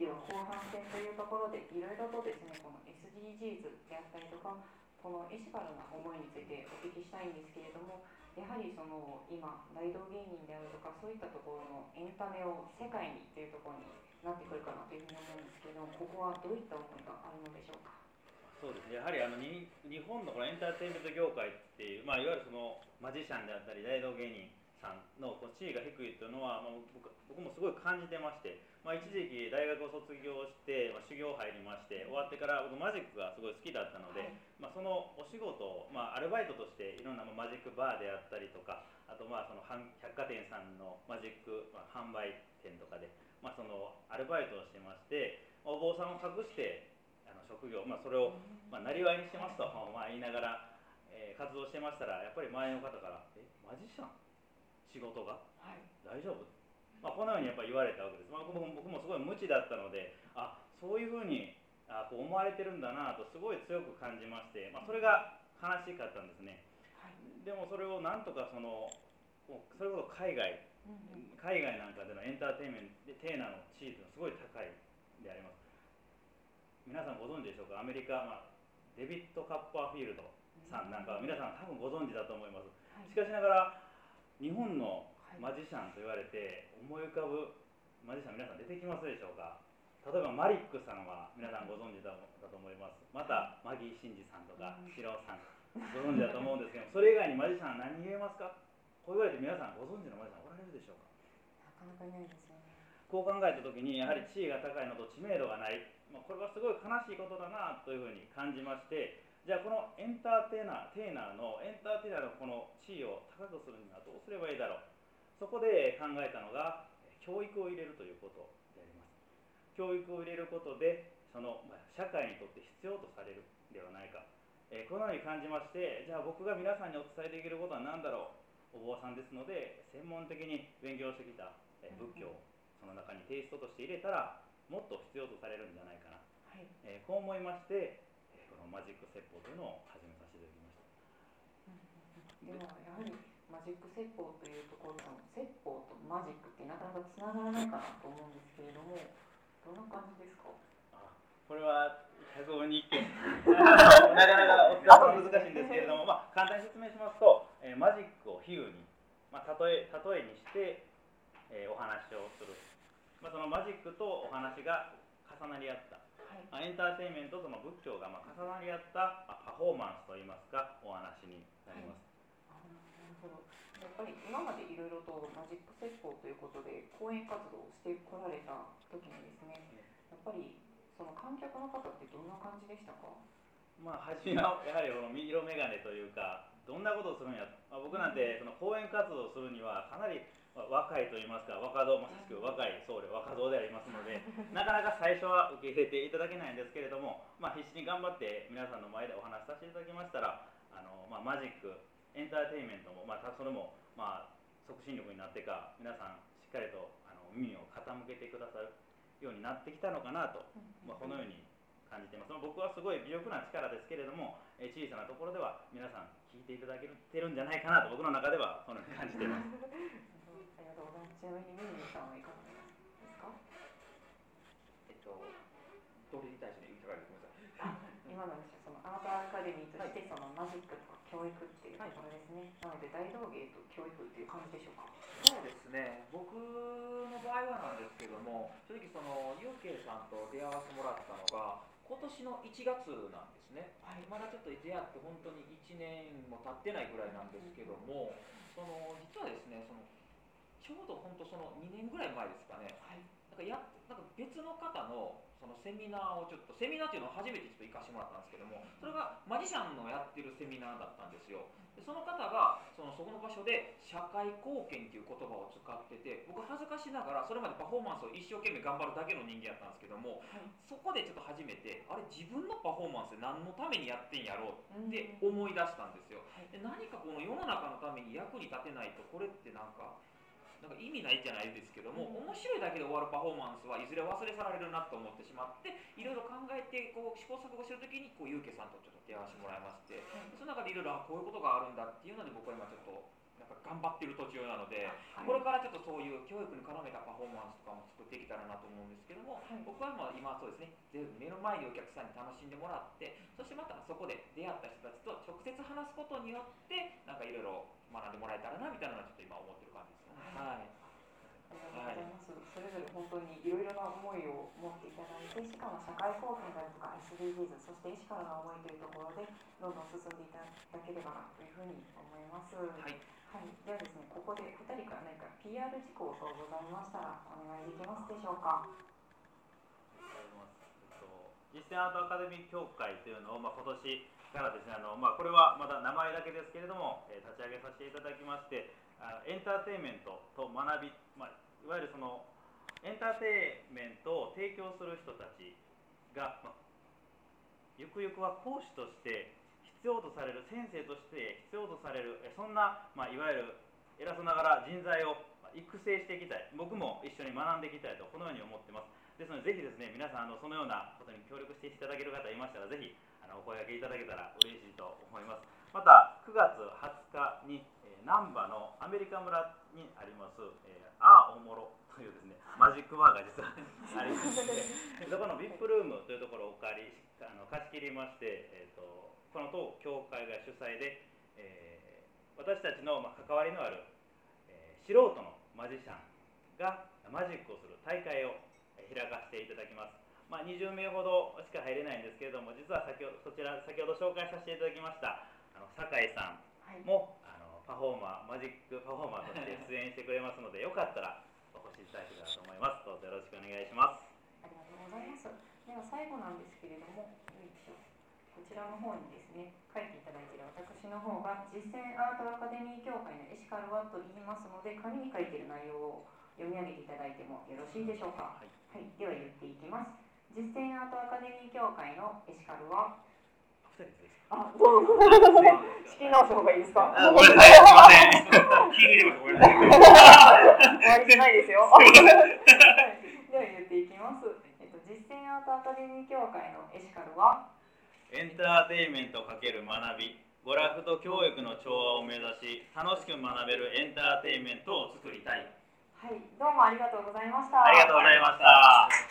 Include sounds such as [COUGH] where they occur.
では後半戦というところでいろいろとですねこの SDGs であったりとかこのエシカルな思いについてお聞きしたいんですけれどもやはりその今大道芸人であるとかそういったところのエンタメを世界にというところになってくるかなというふうに思うんですけどここはどういった思いがあるのでしょうか？そうですね。やはりあのに日本のこのエンターテインメント業界っていう、まあ、いわゆるそのマジシャンであったり大道芸人さんのこう地位が低いというのは、まあ、僕僕もすごい感じてまして、まあ、一時期大学を卒業して、まあ、修行入りまして終わってから僕マジックがすごい好きだったので、はい、まあ、そのお仕事を、まあ、アルバイトとしていろんなマジックバーであったりとかあとまあその百貨店さんのマジック、まあ、販売店とかで、まあ、そのアルバイトをしてましてお坊さんを隠してあの職業、まあ、それを、まあ、なりわいにしてますと、まあ、言いながら、えー、活動してましたらやっぱり周りの方から「えマジシャン？仕事が、はい、大丈夫?」まあ、このようにやっぱ言われたわけです、まあ、僕も僕もすごい無知だったのであそういうふうにあこう思われてるんだなとすごい強く感じまして、まあ、それが悲しかったんですね、はい、でもそれをなんとかそのそれこそ海外、海外なんかでのエンターテインメントテーナの地位というのはすごい高いであります。皆さんご存知でしょうか？アメリカ、まあ、デビッド・カッパーフィールドさんなんかは皆さん多分ご存知だと思います、しかしながら日本のマジシャンと言われて思い浮かぶマジシャン皆さん出てきますでしょうか？例えばマリックさんは皆さんご存知だと思います。またマギー・シンジさんとかシロさんご存知だと思うんですけどそれ以外にマジシャン何言えますか？こう言われて皆さんご存知のマジシャンおられるでしょうか？なかなかいないですよね。こう考えた時にやはり地位が高いのと知名度がない、まあ、これはすごい悲しいことだなというふうに感じましてじゃあこのエンターテイナーテイナーのエンターテイナーのこの地位を高くするにはどうすればいいだろう。そこで考えたのが教育を入れるということであります。教育を入れることでその社会にとって必要とされるではないか、えこのように感じましてじゃあ僕が皆さんにお伝えできることは何だろう。お坊さんですので専門的に勉強してきた仏教をその中にテイストとして入れたらもっと必要とされるんじゃないかな、はい、えこう思いましてこのマジック説法というのを始めさせていただきました。ではやはりマジック説法というところの説法とマジックってなかなかつながらないかなと思うんですけれどもどんな感じですか？これは100音に [LAUGHS] なかなかお伝え難しいんですけれども、まあ、簡単に説明しますと、えー、マジックを比喩に、まあ、例え例えにして、えー、お話をする、まあ、そのマジックとお話が重なり合った、はい、エンターテインメントとの仏教がまあ重なり合ったパフォーマンスといいますかお話になります。はい。やっぱり今までいろいろとマジック説法ということで講演活動をしてこられた時にですねやっぱりその観客の方ってどんな感じでしたか？まあ、初めはやはりこの色眼鏡というかどんなことをするんや、まあ、僕なんてその講演活動をするにはかなり若いと言いますか若造まさしく若い僧侶若造でありますので [LAUGHS] なかなか最初は受け入れていただけないんですけれども、まあ、必死に頑張って皆さんの前でお話しさせていただきましたらあの、まあ、マジックエンターテインメントも、まあ、それも、まあ、促進力になってか皆さんしっかりとあの耳を傾けてくださるようになってきたのかなと、まあ、このように感じています。僕はすごい微力な力ですけれども、え小さなところでは皆さん聞いていただけてるんじゃないかなと僕の中ではそのように感じています。ありがとうございます。ちなみにミニさんはいかがですか？えっとどれに対していかがですか今のそのアートアカデミーとしてそのマジックとか教育っていうところですね、はい、なので大道芸と教育っていう感じでしょうか？そうですね。僕の場合はなんですけども正直その UK さんと出会わせてもらったのが今年の1月なんですね、はい、まだちょっと出会って本当に1年も経ってないぐらいなんですけども、その実はですねそのちょうど本当その2年ぐらい前ですかね、はい、なんかやなんか別の方のそのセミナーをちょっとセミナーっていうのを初めてちょっと行かしてもらったんですけどもそれがマジシャンのやってるセミナーだったんですよ。でその方がそのそこの場所で社会貢献っていう言葉を使ってて僕恥ずかしながらそれまでパフォーマンスを一生懸命頑張るだけの人間やったんですけども、はい、そこでちょっと初めてあれ自分のパフォーマンス何のためにやってんやろうって思い出したんですよ、で何かこの世の中のために役に立てないとこれってなんかなんか意味ないじゃないですけども、面白いだけで終わるパフォーマンスはいずれ忘れ去られるなと思ってしまっていろいろ考えてこう試行錯誤してる時にこうゆうけさんとちょっと手合わせてもらいまして、その中でいろいろこういうことがあるんだっていうので僕は今ちょっとなんか頑張ってる途中なので、はいこれからちょっとそういう教育に絡めたパフォーマンスとかも作っていけたらなと思うんですけども、はい僕はまあ今そうですね全部目の前にお客さんに楽しんでもらってそしてまたそこで出会った人たちと直接話すことによってなんかいろいろ学んでもらえたらなみたいなのはちょっと今思ってる感じですね。はいありがとうございます。それぞれ本当にいろいろな思いを持っていただいて、しかも社会貢献であるとか SDGs、そして医師からの思いというところでどんどん進んでいただければなというふうに思います。はい。はいではですね、ここで2人から何か PR 事項等ございましたらお願いできますでしょうか。実践アートアカデミー協会というのを、まあ、今年からですねあの、まあ、これはまだ名前だけですけれども、えー立ち上げさせていただきましてあエンターテインメントと学び、まあ、いわゆるそのエンターテインメントを提供する人たちが、まあ、ゆくゆくは講師として必要とされる先生として必要とされるそんな、まあ、いわゆる偉そうながら人材を育成していきたい。僕も一緒に学んでいきたいとこのように思ってます。ですのでぜひですね皆さんあのそのようなことに協力していただける方いましたらぜひあのお声掛けいただけたら嬉しいと思います。また9月20日に、難波のアメリカ村にあります、えー、あーおもろというですねマジックバーが実はありましてそこの VIP ルームというところをお借りあの貸し切りまして、えー、とこの当協会が主催で、えー私たちの、まあ、関わりのある、えー素人のマジシャンがマジックをする大会をえー開かせていただきます、まあ、20名ほどしか入れないんですけれども実は先ほどそちら先ほど紹介させていただきましたあの酒井さんはい。もあのパフォーマーマジックパフォーマーとして [LAUGHS] 出演してくれますのでよかったらお越しいただけたらと思いますどうぞよろしくお願いしますありがとうございます。では最後なんですけれども、こちらの方にですね、書いていただいている私の方が実践アートアカデミー協会のエシカルワと言いますので、紙に書いている内容を読み上げていただいてもよろしいでしょうか。はいはい、では言っていきます。実践アートアカデミー協会のエシカルは、あ、どうぞ。仕切り直した方がいいですか？あごめんなさいごめんなさい終わりじゃないですよ。はいでは言っていきます。えっと実践アートアカデミー協会のエシカルは？エンターテインメント×学び娯楽と教育の調和を目指し楽しく学べるエンターテインメントを作りたいはい、どうもありがとうございました。ありがとうございました